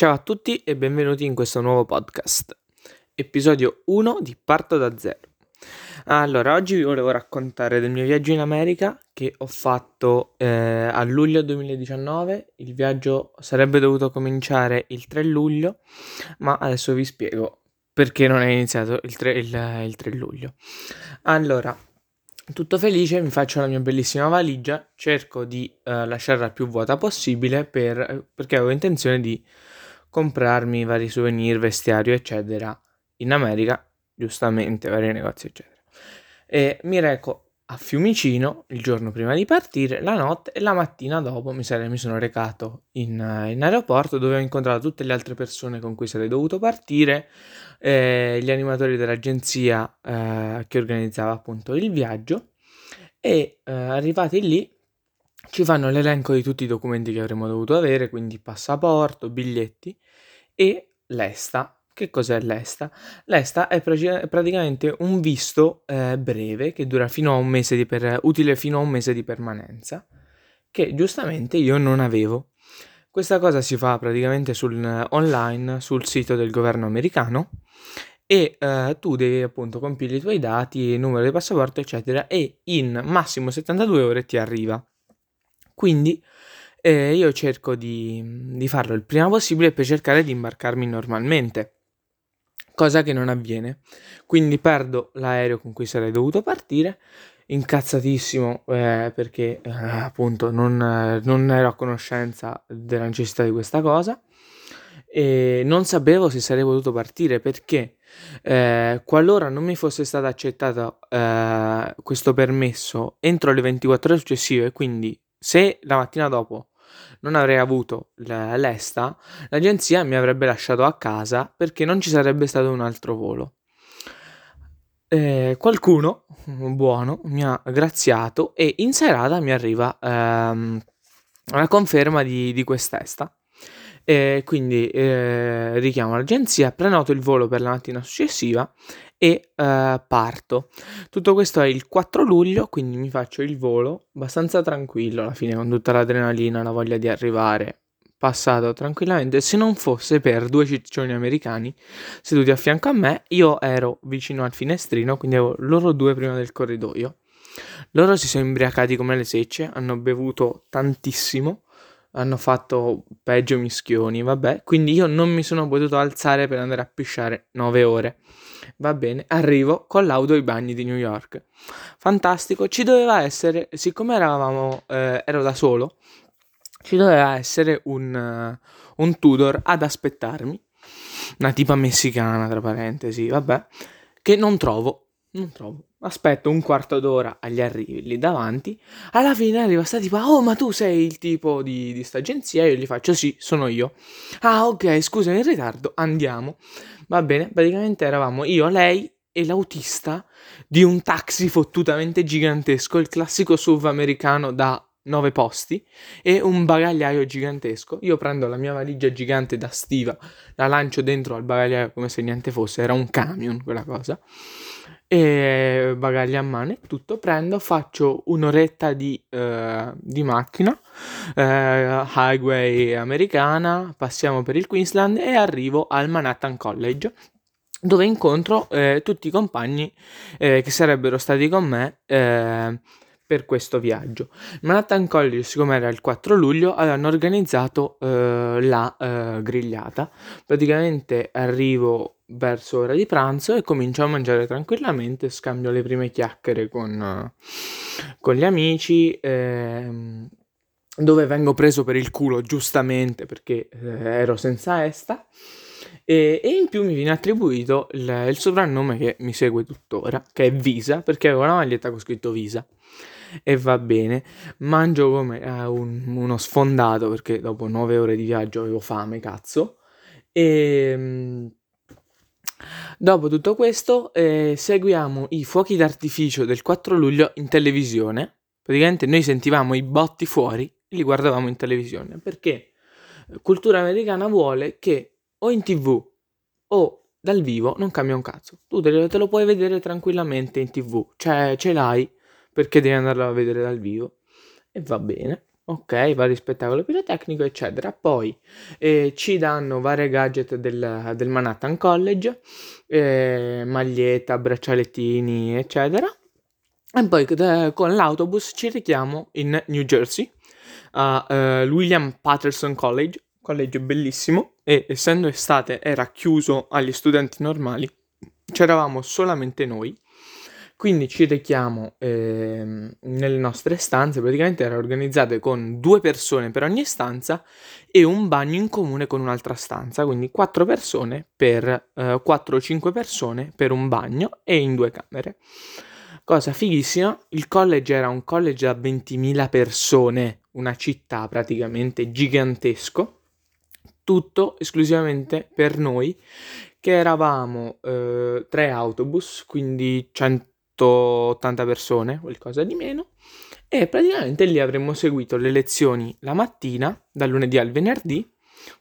Ciao a tutti e benvenuti in questo nuovo podcast, episodio 1 di Parto da zero. Allora, oggi vi volevo raccontare del mio viaggio in America che ho fatto eh, a luglio 2019. Il viaggio sarebbe dovuto cominciare il 3 luglio, ma adesso vi spiego perché non è iniziato il 3, il, il 3 luglio. Allora, tutto felice, mi faccio la mia bellissima valigia, cerco di uh, lasciarla più vuota possibile per, perché avevo intenzione di comprarmi vari souvenir, vestiario, eccetera, in America, giustamente, vari negozi, eccetera. E mi reco a Fiumicino il giorno prima di partire, la notte e la mattina dopo mi, sarei, mi sono recato in, in, aeroporto dove ho incontrato tutte le altre persone con cui sarei dovuto partire, eh, gli animatori dell'agenzia eh, che organizzava appunto il viaggio e eh, arrivati lì ci fanno l'elenco di tutti i documenti che avremmo dovuto avere, quindi passaporto, biglietti e l'esta. Che cos'è l'esta? L'esta è praticamente un visto eh, breve che dura fino a un mese di per, utile fino a un mese di permanenza, che giustamente io non avevo. Questa cosa si fa praticamente sul, online sul sito del governo americano e eh, tu devi appunto compilare i tuoi dati, numero di passaporto, eccetera, e in massimo 72 ore ti arriva. Quindi eh, io cerco di, di farlo il prima possibile per cercare di imbarcarmi normalmente cosa che non avviene. Quindi perdo l'aereo con cui sarei dovuto partire, incazzatissimo eh, perché eh, appunto non, non, ero a conoscenza della necessità di questa cosa e non sapevo se sarei potuto partire perché eh, qualora non mi fosse stato accettato eh, questo permesso entro le 24 ore successive, quindi se la mattina dopo non avrei avuto l'esta, l'agenzia mi avrebbe lasciato a casa perché non ci sarebbe stato un altro volo. Eh, qualcuno buono mi ha graziato e in serata mi arriva ehm, la conferma di, di quest'esta. E quindi eh, richiamo l'agenzia, prenoto il volo per la mattina successiva e uh, parto. Tutto questo è il 4 luglio, quindi mi faccio il volo abbastanza tranquillo alla fine, con tutta l'adrenalina, la voglia di arrivare, passato tranquillamente. Se non fosse per due ciccioni americani seduti a fianco a me, io ero vicino al finestrino, quindi avevo loro due prima del corridoio. Loro si sono imbriacati come le secce, hanno bevuto tantissimo hanno fatto peggio mischioni, vabbè. Quindi io non mi sono potuto alzare per andare a pisciare 9 ore. Va bene, arrivo con l'auto ai bagni di New York. Fantastico, ci doveva essere, siccome eravamo, eh, ero da solo, ci doveva essere un, uh, un Tudor ad aspettarmi. Una tipa messicana, tra parentesi, vabbè, che non trovo, non trovo aspetto un quarto d'ora agli arrivi lì davanti. Alla fine arriva sta tipo, oh, ma tu sei il tipo di, di sta agenzia? Io gli faccio, sì, sono io. Ah, ok, scusa, in ritardo, andiamo. Va bene, praticamente eravamo io, lei e l'autista di un taxi fottutamente gigantesco, il classico SUV americano da 9 posti e un bagagliaio gigantesco. Io prendo la mia valigia gigante da stiva, la lancio dentro al bagagliaio come se niente fosse, era un camion quella cosa e bagagli a mano e tutto, prendo, faccio un'oretta di, eh, di macchina, eh, highway americana, passiamo per il Queensland e arrivo al Manhattan College dove incontro eh, tutti i compagni eh, che sarebbero stati con me eh, per questo viaggio. Manhattan College, siccome era il 4 luglio, avevano organizzato eh, la grigliata. Praticamente arrivo verso ora di pranzo e comincio a mangiare tranquillamente, scambio le prime chiacchiere con, con gli amici, ehm, dove vengo preso per il culo giustamente perché eh, ero senza esta. E, e, in più mi viene attribuito il, il, soprannome che mi segue tuttora, che è Visa, perché avevo una maglietta con scritto Visa. E va bene, mangio come eh, un, uno sfondato perché dopo nove ore di viaggio avevo fame, cazzo. E ehm, Dopo tutto questo, eh, seguiamo i fuochi d'artificio del 4 luglio in televisione. Praticamente noi sentivamo i botti fuori e li guardavamo in televisione perché eh, cultura americana vuole che o in tv o dal vivo non cambia un cazzo. Tu te lo, te lo puoi vedere tranquillamente in tv, cioè ce l'hai perché devi andarlo a vedere dal vivo e va bene. Ok, vari spettacolo pirotecnico, eccetera. Poi eh, ci danno vari gadget del, del Manhattan College, eh, maglietta, braccialettini, eccetera. E poi eh, con l'autobus ci richiamo in New Jersey, a uh, William Patterson College, college bellissimo, e essendo estate era chiuso agli studenti normali, c'eravamo solamente noi quindi ci rechiamo eh, nelle nostre stanze, praticamente erano organizzate con due persone per ogni stanza e un bagno in comune con un'altra stanza, quindi quattro persone per eh, 4 o 5 persone per un bagno e in due camere. Cosa fighissima, il college era un college da 20.000 persone, una città praticamente gigantesco, tutto esclusivamente per noi che eravamo eh, tre autobus, quindi 100 180 persone, qualcosa di meno, e praticamente lì avremmo seguito le lezioni la mattina, dal lunedì al venerdì,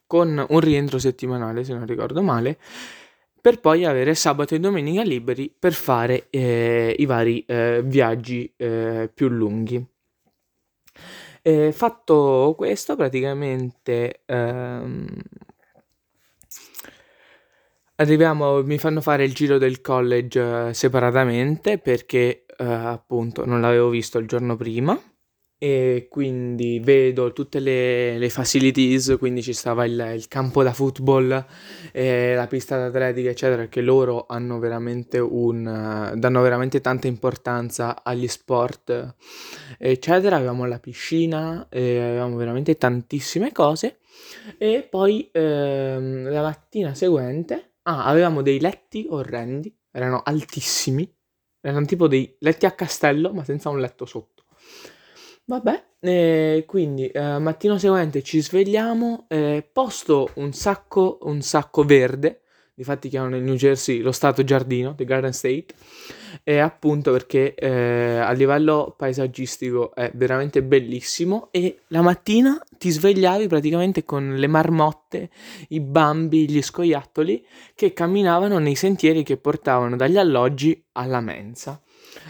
con un rientro settimanale, se non ricordo male, per poi avere sabato e domenica liberi per fare eh, i vari eh, viaggi eh, più lunghi. fatto questo, praticamente ehm, Arriviamo, mi fanno fare il giro del college eh, separatamente perché eh, appunto non l'avevo visto il giorno prima e quindi vedo tutte le, le facilities, quindi ci stava il, il campo da football, eh, la pista d'atletica eccetera, che loro hanno veramente un, danno veramente tanta importanza agli sport eccetera, avevamo la piscina, eh, avevamo veramente tantissime cose. E poi ehm, la mattina seguente Ah, avevamo dei letti orrendi, erano altissimi, erano tipo dei letti a castello, ma senza un letto sotto. Vabbè, eh, quindi eh, mattino seguente ci svegliamo, eh, posto un sacco, un sacco verde, difatti chiamano nel New Jersey lo stato giardino, the Garden State, e appunto perché eh, a livello paesaggistico è veramente bellissimo e la mattina ti svegliavi praticamente con le marmotte, i bambi, gli scoiattoli che camminavano nei sentieri che portavano dagli alloggi alla mensa.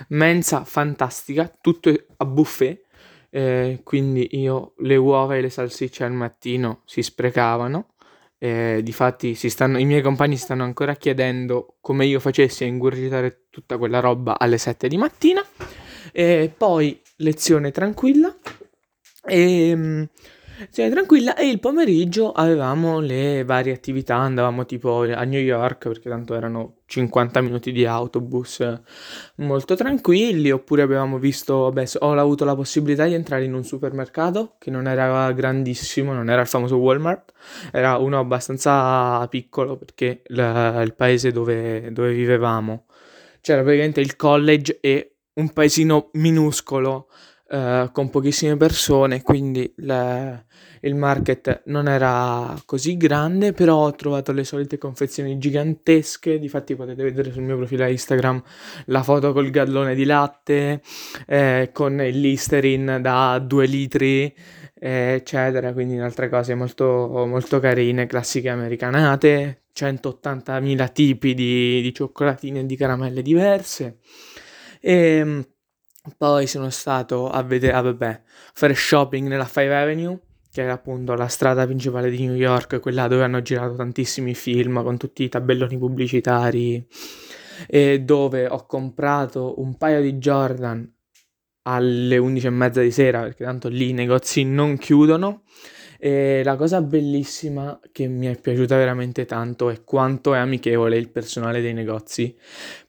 Mensa fantastica, tutto a buffet, eh, quindi io le uova e le salsicce al mattino si sprecavano eh, difatti stanno, i miei compagni stanno ancora chiedendo come io facessi a ingurgitare tutta quella roba alle 7 di mattina. E poi lezione tranquilla. E mm, cioè, tranquilla. E il pomeriggio avevamo le varie attività. Andavamo tipo a New York perché tanto erano 50 minuti di autobus molto tranquilli. Oppure avevamo visto, vabbè, ho avuto la possibilità di entrare in un supermercato che non era grandissimo, non era il famoso Walmart, era uno abbastanza piccolo perché il, il paese dove, dove vivevamo c'era praticamente il college e un paesino minuscolo uh, con pochissime persone, quindi le, il market non era così grande, però ho trovato le solite confezioni gigantesche, difatti potete vedere sul mio profilo Instagram la foto col gallone di latte, eh, con il Listerin da 2 litri, eh, eccetera, quindi altre cose molto, molto carine, classiche americanate, 180.000 tipi di, di cioccolatine e di caramelle diverse. E ehm, poi sono stato a vedere, ah, vabbè, fare shopping nella Five Avenue, che è appunto la strada principale di New York, quella dove hanno girato tantissimi film con tutti i tabelloni pubblicitari, e dove ho comprato un paio di Jordan alle 11 e mezza di sera, perché tanto lì i negozi non chiudono. E la cosa bellissima che mi è piaciuta veramente tanto è quanto è amichevole il personale dei negozi,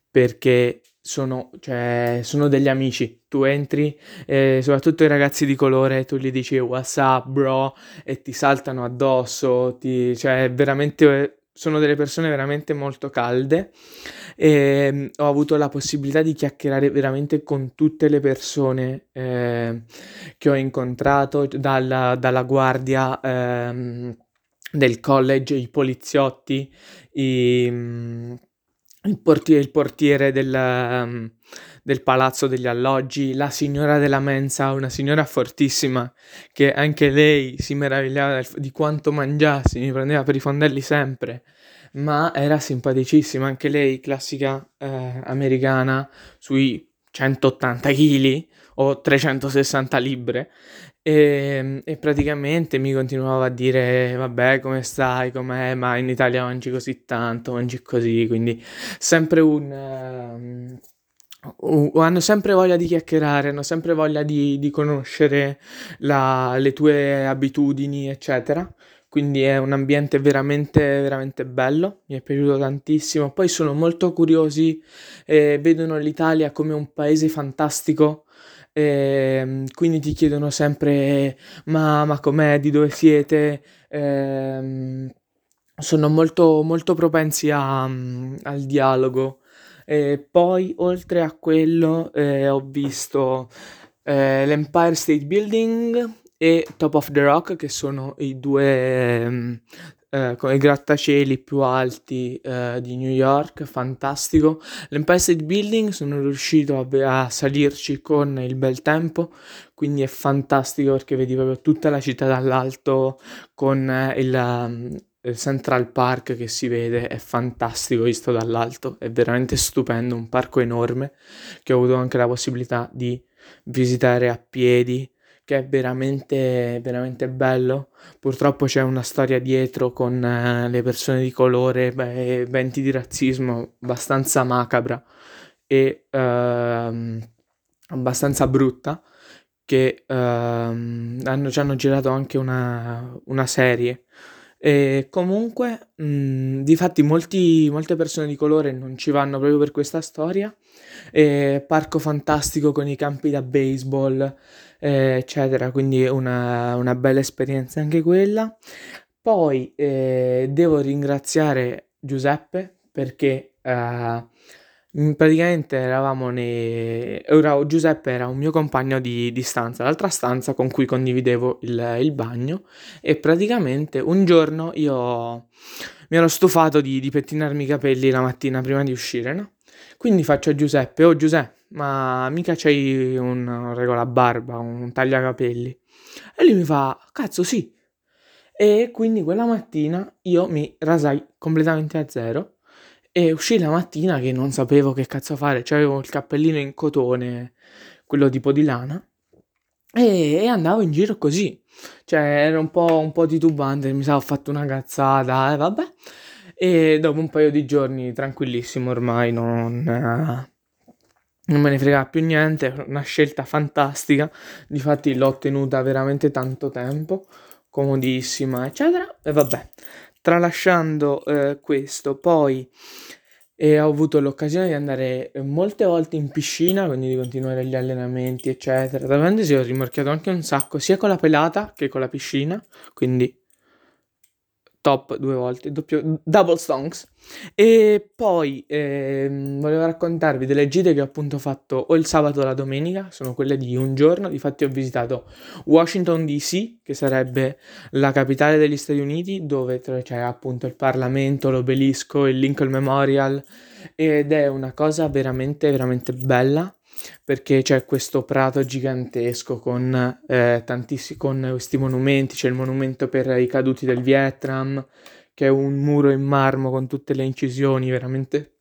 perché sono, cioè, sono degli amici. Tu entri, eh, soprattutto i ragazzi di colore, tu gli dici what's up, bro, e ti saltano addosso, ti, cioè, veramente sono delle persone veramente molto calde e ehm, ho avuto la possibilità di chiacchierare veramente con tutte le persone eh, che ho incontrato, dalla, dalla guardia eh, del college, i poliziotti, i il portiere, il portiere del, um, del, palazzo degli alloggi, la signora della mensa, una signora fortissima che anche lei si meravigliava di quanto mangiassi, mi prendeva per i fondelli sempre, ma era simpaticissima, anche lei, classica eh, americana, sui 180 kg o 360 libbre e, e, praticamente mi continuava a dire vabbè come stai, com'è, ma in Italia mangi così tanto, mangi così, quindi sempre un... Uh, hanno sempre voglia di chiacchierare, hanno sempre voglia di, di conoscere la, le tue abitudini, eccetera. Quindi è un ambiente veramente, veramente bello, mi è piaciuto tantissimo. Poi sono molto curiosi, eh, vedono l'Italia come un paese fantastico, eh, quindi ti chiedono sempre ma, ma com'è, di dove siete. Eh, sono molto, molto propensi a, al dialogo. E poi, oltre a quello, eh, ho visto eh, l'Empire State Building e Top of the Rock, che sono i due um, eh, i grattacieli più alti eh, di New York, fantastico. L'Empire State Building sono riuscito a, a, salirci con il bel tempo, quindi è fantastico perché vedi proprio tutta la città dall'alto con eh, il, um, il Central Park che si vede, è fantastico visto dall'alto, è veramente stupendo, un parco enorme che ho avuto anche la possibilità di visitare a piedi che è veramente, veramente bello. Purtroppo c'è una storia dietro con eh, le persone di colore, beh, eventi di razzismo abbastanza macabra e ehm, abbastanza brutta che ehm, hanno, ci hanno girato anche una, una serie. E comunque, mh, difatti, molte persone di colore non ci vanno proprio per questa storia. E parco fantastico con i campi da baseball eh, eccetera, quindi una, una bella esperienza anche quella. Poi eh, devo ringraziare Giuseppe perché eh, praticamente eravamo nei... Era, Giuseppe era un mio compagno di, di stanza, l'altra stanza con cui condividevo il, il, bagno e praticamente un giorno io mi ero stufato di, di pettinarmi i capelli la mattina prima di uscire, no? Quindi faccio a Giuseppe, oh Giuseppe, ma mica c'hai un regola barba, un tagliacapelli? E lui mi fa, cazzo sì. E quindi quella mattina io mi rasai completamente a zero e uscì la mattina che non sapevo che cazzo fare, cioè avevo il cappellino in cotone, quello tipo di lana, e, andavo in giro così, cioè era un po', un po' titubante, mi sa ho fatto una cazzata, e eh, vabbè. E dopo un paio di giorni tranquillissimo ormai non, non me ne frega più niente, una scelta fantastica, difatti l'ho ottenuta veramente tanto tempo, comodissima, eccetera, e vabbè, tralasciando eh, questo, poi eh, ho avuto l'occasione di andare molte volte in piscina, quindi di continuare gli allenamenti, eccetera, da si ho rimorchiato anche un sacco, sia con la pelata che con la piscina, quindi top due volte, doppio, double stonks. E poi ehm, volevo raccontarvi delle gite che ho appunto fatto o il sabato o la domenica, sono quelle di un giorno, difatti ho visitato Washington DC, che sarebbe la capitale degli Stati Uniti, dove c'è appunto il Parlamento, l'obelisco, il Lincoln Memorial, ed è una cosa veramente, veramente bella perché c'è questo prato gigantesco con, eh, tantissimi, con questi monumenti, c'è il monumento per i caduti del Vietnam, che è un muro in marmo con tutte le incisioni, veramente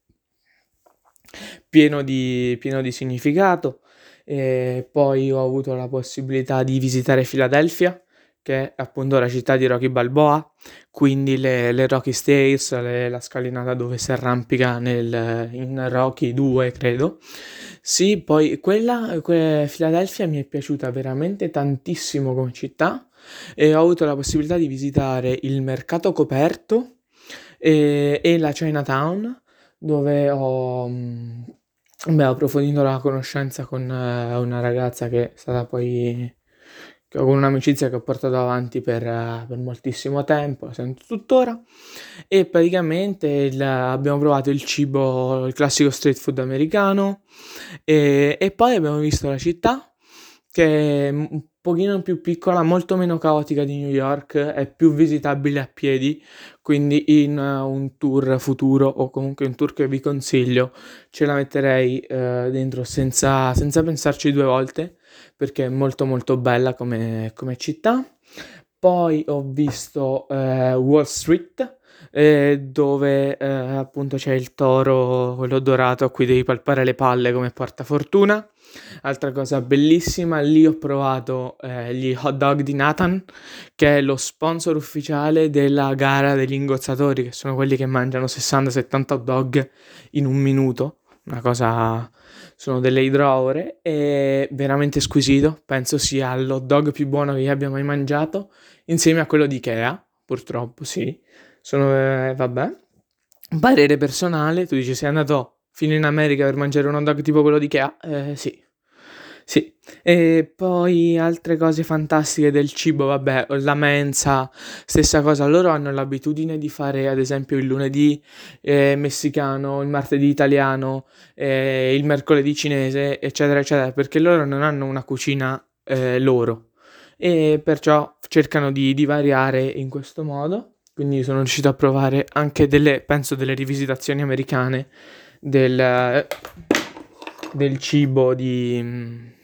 pieno di, pieno di significato. E poi ho avuto la possibilità di visitare Filadelfia, che è appunto la città di Rocky Balboa, quindi le, le Rocky Stairs, le, la scalinata dove si arrampica nel, in Rocky 2, credo. Sì, poi quella, quella Filadelfia mi è piaciuta veramente tantissimo come città e ho avuto la possibilità di visitare il mercato coperto e, e la Chinatown dove ho, beh, ho approfondito la conoscenza con eh, una ragazza che è stata poi con un'amicizia che ho portato avanti per, per moltissimo tempo, sento tuttora, e praticamente il, abbiamo provato il cibo, il classico street food americano, e, e poi abbiamo visto la città, che è un pochino più piccola, molto meno caotica di New York, è più visitabile a piedi, quindi in uh, un tour futuro o comunque un tour che vi consiglio ce la metterei uh, dentro senza, senza pensarci due volte perché è molto molto bella come, come città. Poi ho visto uh, Wall Street, eh, dove eh, appunto c'è il toro, quello dorato a cui devi palpare le palle come porta fortuna. Altra cosa bellissima, lì ho provato eh, gli hot dog di Nathan, che è lo sponsor ufficiale della gara degli ingozzatori, che sono quelli che mangiano 60-70 hot dog in un minuto. Una cosa, sono delle idroore, è veramente squisito, penso sia l'hot dog più buono che io abbia mai mangiato, insieme a quello di Ikea, purtroppo sì, sono, eh, vabbè. Parere personale, tu dici sei andato fino in America per mangiare un hot dog tipo quello di Ikea? Eh, sì. Sì, e poi altre cose fantastiche del cibo, vabbè, la mensa, stessa cosa, loro hanno l'abitudine di fare ad esempio il lunedì eh, messicano, il martedì italiano, eh, il mercoledì cinese, eccetera, eccetera, perché loro non hanno una cucina eh, loro. E perciò cercano di, di variare in questo modo, quindi sono riuscito a provare anche delle, penso, delle rivisitazioni americane del, del cibo di,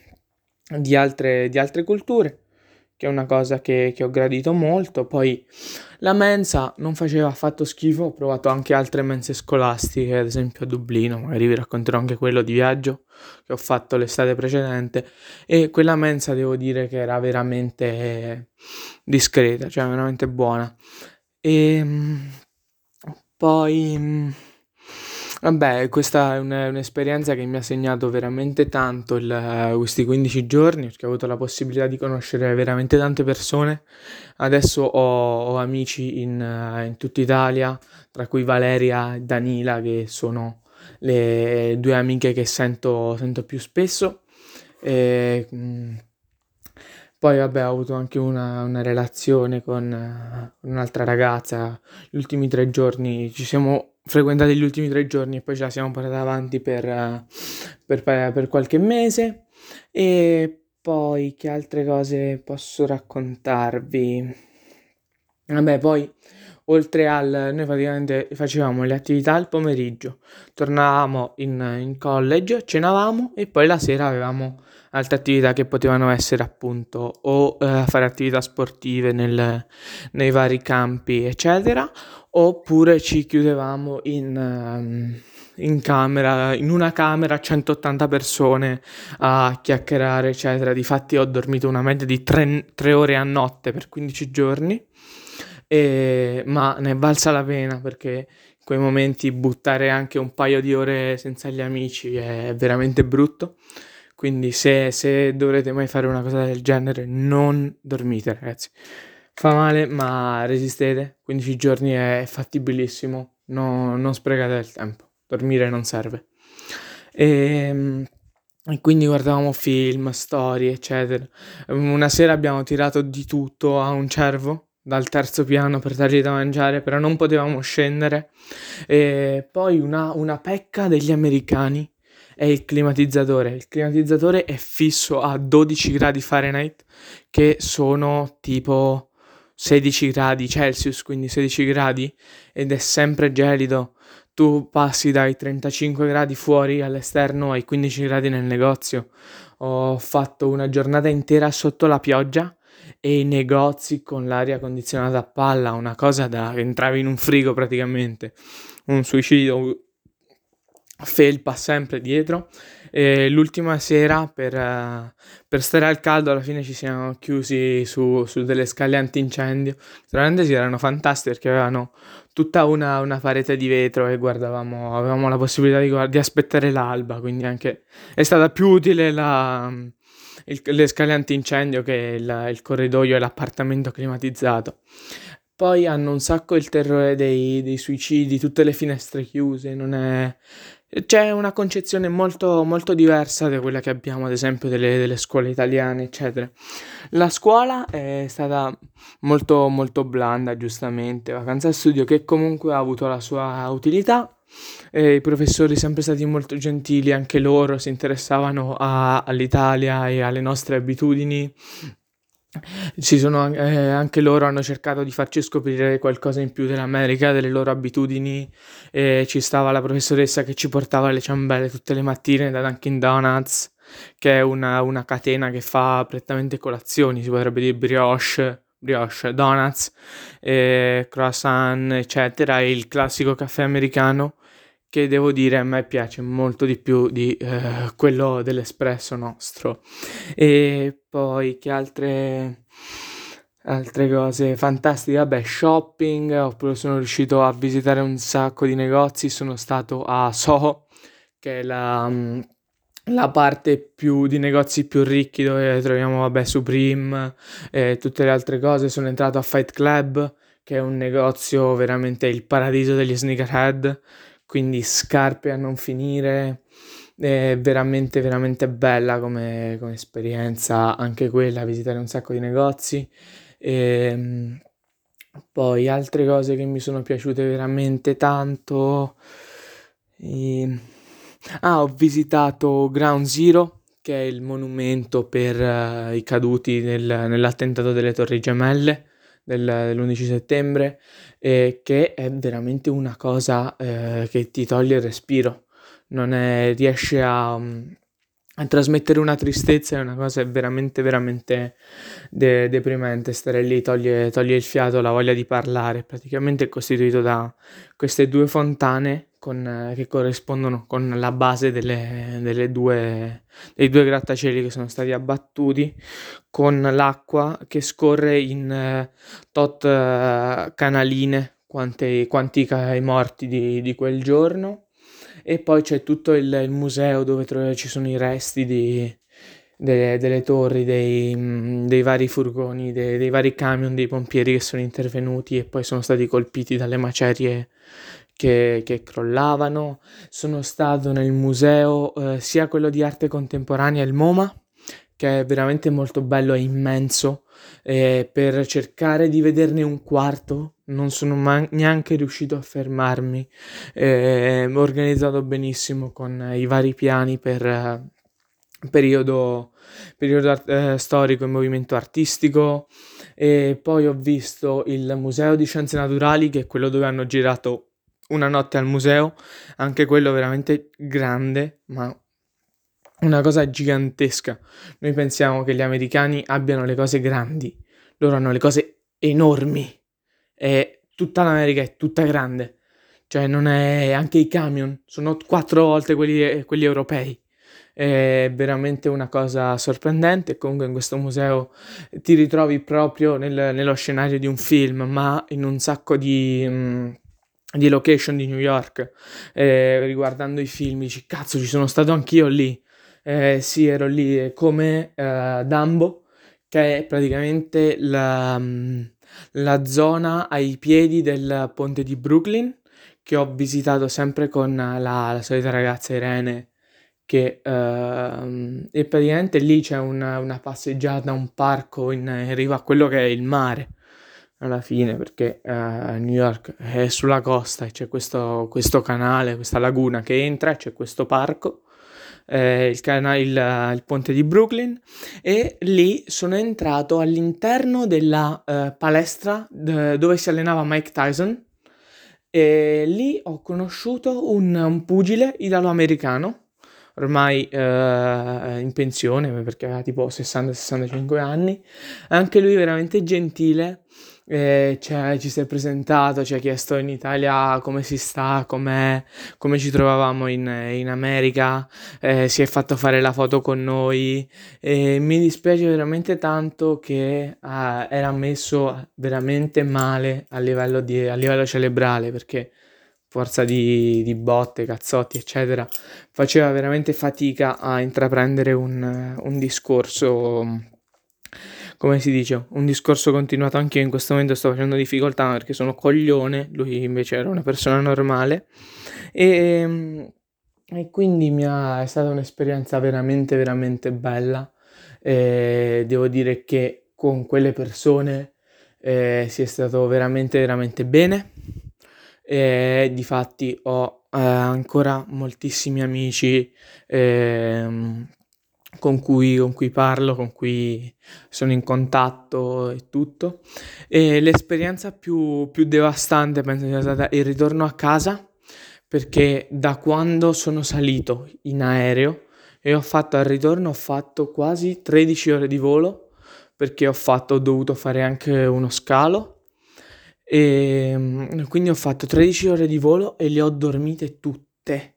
di, altre, di altre culture, che è una cosa che, che, ho gradito molto. Poi la mensa non faceva affatto schifo, ho provato anche altre mense scolastiche, ad esempio a Dublino, magari vi racconterò anche quello di viaggio che ho fatto l'estate precedente e quella mensa devo dire che era veramente discreta, cioè veramente buona. E ehm, poi Vabbè, questa è un- un'esperienza che mi ha segnato veramente tanto il- questi 15 giorni, perché ho avuto la possibilità di conoscere veramente tante persone. Adesso ho, ho amici in, in tutta Italia, tra cui Valeria e Danila, che sono le due amiche che sento, sento più spesso. E, mm, poi vabbè ho avuto anche una, una relazione con, eh, un'altra ragazza, gli ultimi tre giorni ci siamo frequentati gli ultimi tre giorni e poi ce la siamo portata avanti per, eh, per, per qualche mese. E poi che altre cose posso raccontarvi? Vabbè, poi oltre al noi praticamente facevamo le attività al pomeriggio, tornavamo in, in college, cenavamo e poi la sera avevamo altre attività che potevano essere appunto o eh, fare attività sportive nel, nei vari campi, eccetera, oppure ci chiudevamo in, um, in camera, in una camera 180 persone a chiacchierare, eccetera. Difatti ho dormito una media di 3, ore a notte per 15 giorni, e, ma ne è valsa la pena perché in quei momenti buttare anche un paio di ore senza gli amici è veramente brutto. Quindi se, se dovrete mai fare una cosa del genere, non dormite, ragazzi. Fa male, ma resistete. 15 giorni è fattibilissimo. No, non sprecate il tempo. Dormire non serve. E, ehm, e quindi guardavamo film, storie, eccetera. Una sera abbiamo tirato di tutto a un cervo dal terzo piano per dargli da mangiare, però non potevamo scendere. E poi una, una pecca degli americani è il climatizzatore. Il climatizzatore è fisso a 12 gradi Fahrenheit, che sono tipo 16 gradi Celsius, quindi 16 gradi, ed è sempre gelido. Tu passi dai 35 gradi fuori all'esterno ai 15 gradi nel negozio. Ho fatto una giornata intera sotto la pioggia e i negozi con l'aria condizionata a palla, una cosa da entravi in un frigo praticamente, un suicidio felpa sempre dietro. E l'ultima sera per, uh, per, stare al caldo alla fine ci siamo chiusi su, su delle scale antincendio. Veramente erano fantastiche perché avevano tutta una, una, parete di vetro e guardavamo, avevamo la possibilità di, di aspettare l'alba, quindi anche è stata più utile la, il, le scale antincendio che il, il corridoio e l'appartamento climatizzato. Poi hanno un sacco il terrore dei, dei suicidi, tutte le finestre chiuse, non è, c'è una concezione molto, molto diversa da quella che abbiamo, ad esempio, delle, delle, scuole italiane, eccetera. La scuola è stata molto, molto blanda, giustamente, vacanza studio che comunque ha avuto la sua utilità. E I professori sempre stati molto gentili, anche loro si interessavano a, all'Italia e alle nostre abitudini ci sono, eh, anche loro hanno cercato di farci scoprire qualcosa in più dell'America, delle loro abitudini. E ci stava la professoressa che ci portava le ciambelle tutte le mattine da Dunkin' Donuts, che è una, una catena che fa prettamente colazioni, si potrebbe dire brioche, brioche, donuts, eh, croissant, eccetera, il classico caffè americano che devo dire a me piace molto di più di eh, quello dell'espresso nostro. E poi che altre altre cose fantastiche, vabbè, shopping, oppure sono riuscito a visitare un sacco di negozi, sono stato a Soho, che è la, mm, la parte più di negozi più ricchi dove troviamo, vabbè, Supreme e tutte le altre cose. Sono entrato a Fight Club, che è un negozio veramente il paradiso degli sneakerhead, quindi scarpe a non finire. È veramente, veramente bella come, come esperienza anche quella, visitare un sacco di negozi. E, ehm, poi altre cose che mi sono piaciute veramente tanto. E... Ehm, ah, ho visitato Ground Zero, che è il monumento per uh, i caduti nel, nell'attentato delle Torri Gemelle dell'11 settembre, e che è veramente una cosa uh, che ti toglie il respiro. Non è, riesce a, um, a trasmettere una tristezza è una cosa veramente, veramente de- deprimente. Stare lì toglie, toglie, il fiato, la voglia di parlare. Praticamente è costituito da queste due fontane con, che corrispondono con la base delle, delle due, dei due grattacieli che sono stati abbattuti, con l'acqua che scorre in uh, tot uh, canaline, quanti, quanti i morti di, di quel giorno e poi c'è tutto il, il museo dove tro- ci sono i resti di, delle, delle, torri, dei, dei vari furgoni, dei, dei, vari camion dei pompieri che sono intervenuti e poi sono stati colpiti dalle macerie che, che crollavano. Sono stato nel museo eh, sia quello di arte contemporanea, il MoMA, che è veramente molto bello, è immenso, eh, per cercare di vederne un quarto non sono man- neanche riuscito a fermarmi, eh, organizzato benissimo con i vari piani per eh, periodo, periodo art- eh, storico e movimento artistico. E poi ho visto il Museo di Scienze Naturali che è quello dove hanno girato una notte al museo, anche quello veramente grande, ma una cosa gigantesca. Noi pensiamo che gli americani abbiano le cose grandi, loro hanno le cose enormi e tutta l'America è tutta grande. Cioè, non è anche i camion, sono quattro volte quelli, quelli europei. È veramente una cosa sorprendente. Comunque, in questo museo ti ritrovi proprio nel, nello scenario di un film, ma in un sacco di. Mh, mm, di location di New York, eh, riguardando i film, dici cazzo ci sono stato anch'io lì, eh, sì ero lì come eh, Dumbo, che è praticamente la, mm, la zona ai piedi del ponte di Brooklyn che ho visitato sempre con la, la solita ragazza Irene che uh, e praticamente lì c'è una, una, passeggiata, un parco in, in riva a quello che è il mare alla fine perché uh, New York è sulla costa e c'è questo, questo canale, questa laguna che entra e c'è questo parco eh, il, cana- il, il, ponte di Brooklyn e lì sono entrato all'interno della eh, palestra d- dove si allenava Mike Tyson e lì ho conosciuto un, un pugile italo-americano ormai eh, in pensione perché aveva tipo 60-65 anni anche lui veramente gentile eh, cioè, ci si è presentato, ci ha chiesto in Italia come si sta, come ci trovavamo in, in America, eh, si è fatto fare la foto con noi. E mi dispiace veramente tanto che eh, era messo veramente male a livello, di, a livello cerebrale perché forza di, di, botte, cazzotti, eccetera, faceva veramente fatica a intraprendere un, un discorso come si dice, un discorso continuato anche io in questo momento sto facendo difficoltà perché sono coglione, lui invece era una persona normale. E, ehm, e quindi ha, è stata un'esperienza veramente veramente bella. E devo dire che con quelle persone eh, si è stato veramente veramente bene. E difatti ho eh, ancora moltissimi amici eh, con cui, con cui parlo, con cui sono in contatto e tutto. E l'esperienza più, più devastante penso sia stata il ritorno a casa, perché da quando sono salito in aereo e ho fatto al ritorno, ho fatto quasi 13 ore di volo perché ho, fatto, ho dovuto fare anche uno scalo e mm, quindi ho fatto 13 ore di volo e le ho dormite tutte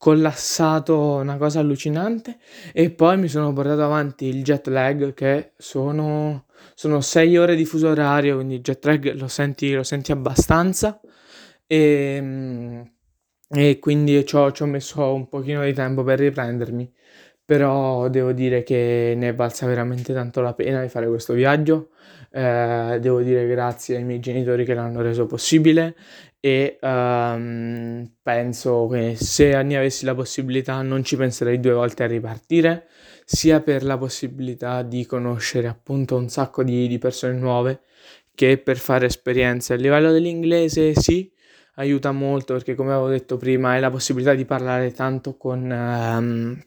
collassato, una cosa allucinante. E poi mi sono portato avanti il jet lag che sono, sono 6 ore di fuso orario, quindi il jet lag lo senti, lo senti abbastanza. E, mm, e quindi ci ho, ci ho messo un pochino di tempo per riprendermi. Però devo dire che ne è valsa veramente tanto la pena di fare questo viaggio. Eh, devo dire grazie ai miei genitori che l'hanno reso possibile e um, penso che se ne avessi la possibilità non ci penserei due volte a ripartire, sia per la possibilità di conoscere appunto un sacco di, di persone nuove che per fare esperienze. A livello dell'inglese sì, aiuta molto perché come avevo detto prima hai la possibilità di parlare tanto con... Um,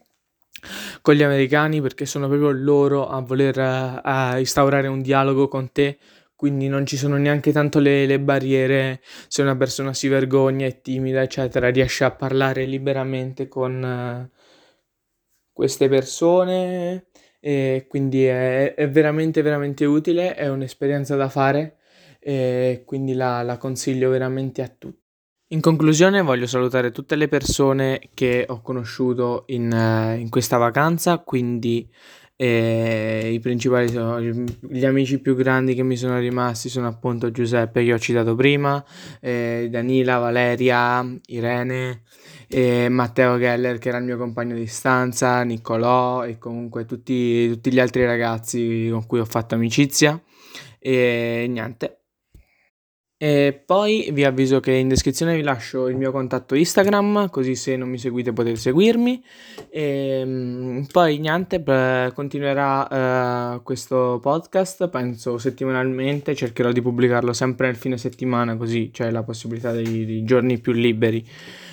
con gli americani perché sono proprio loro a voler a instaurare un dialogo con te quindi non ci sono neanche tanto le, le, barriere se una persona si vergogna, è timida, eccetera, riesce a parlare liberamente con uh, queste persone e quindi è, è, veramente veramente utile, è un'esperienza da fare e quindi la, la consiglio veramente a tutti. In conclusione voglio salutare tutte le persone che ho conosciuto in, uh, in questa vacanza, quindi eh, i principali sono gli amici più grandi che mi sono rimasti sono appunto Giuseppe che ho citato prima, eh, Danila, Valeria, Irene, eh, Matteo Geller che era il mio compagno di stanza, Niccolò e comunque tutti, tutti gli altri ragazzi con cui ho fatto amicizia. E niente e poi vi avviso che in descrizione vi lascio il mio contatto Instagram, così se non mi seguite potete seguirmi. E ehm, poi niente, continuerà uh, questo podcast, penso settimanalmente, cercherò di pubblicarlo sempre nel fine settimana, così c'è la possibilità dei, dei giorni più liberi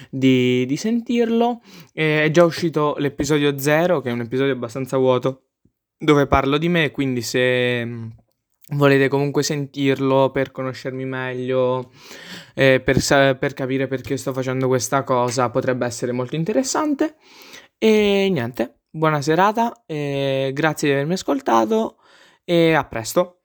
di, di sentirlo. E è già uscito l'episodio 0, che è un episodio abbastanza vuoto, dove parlo di me, quindi se volete comunque sentirlo per conoscermi meglio, eh, per, per capire perché sto facendo questa cosa, potrebbe essere molto interessante. E niente, buona serata, grazie di avermi ascoltato e a presto.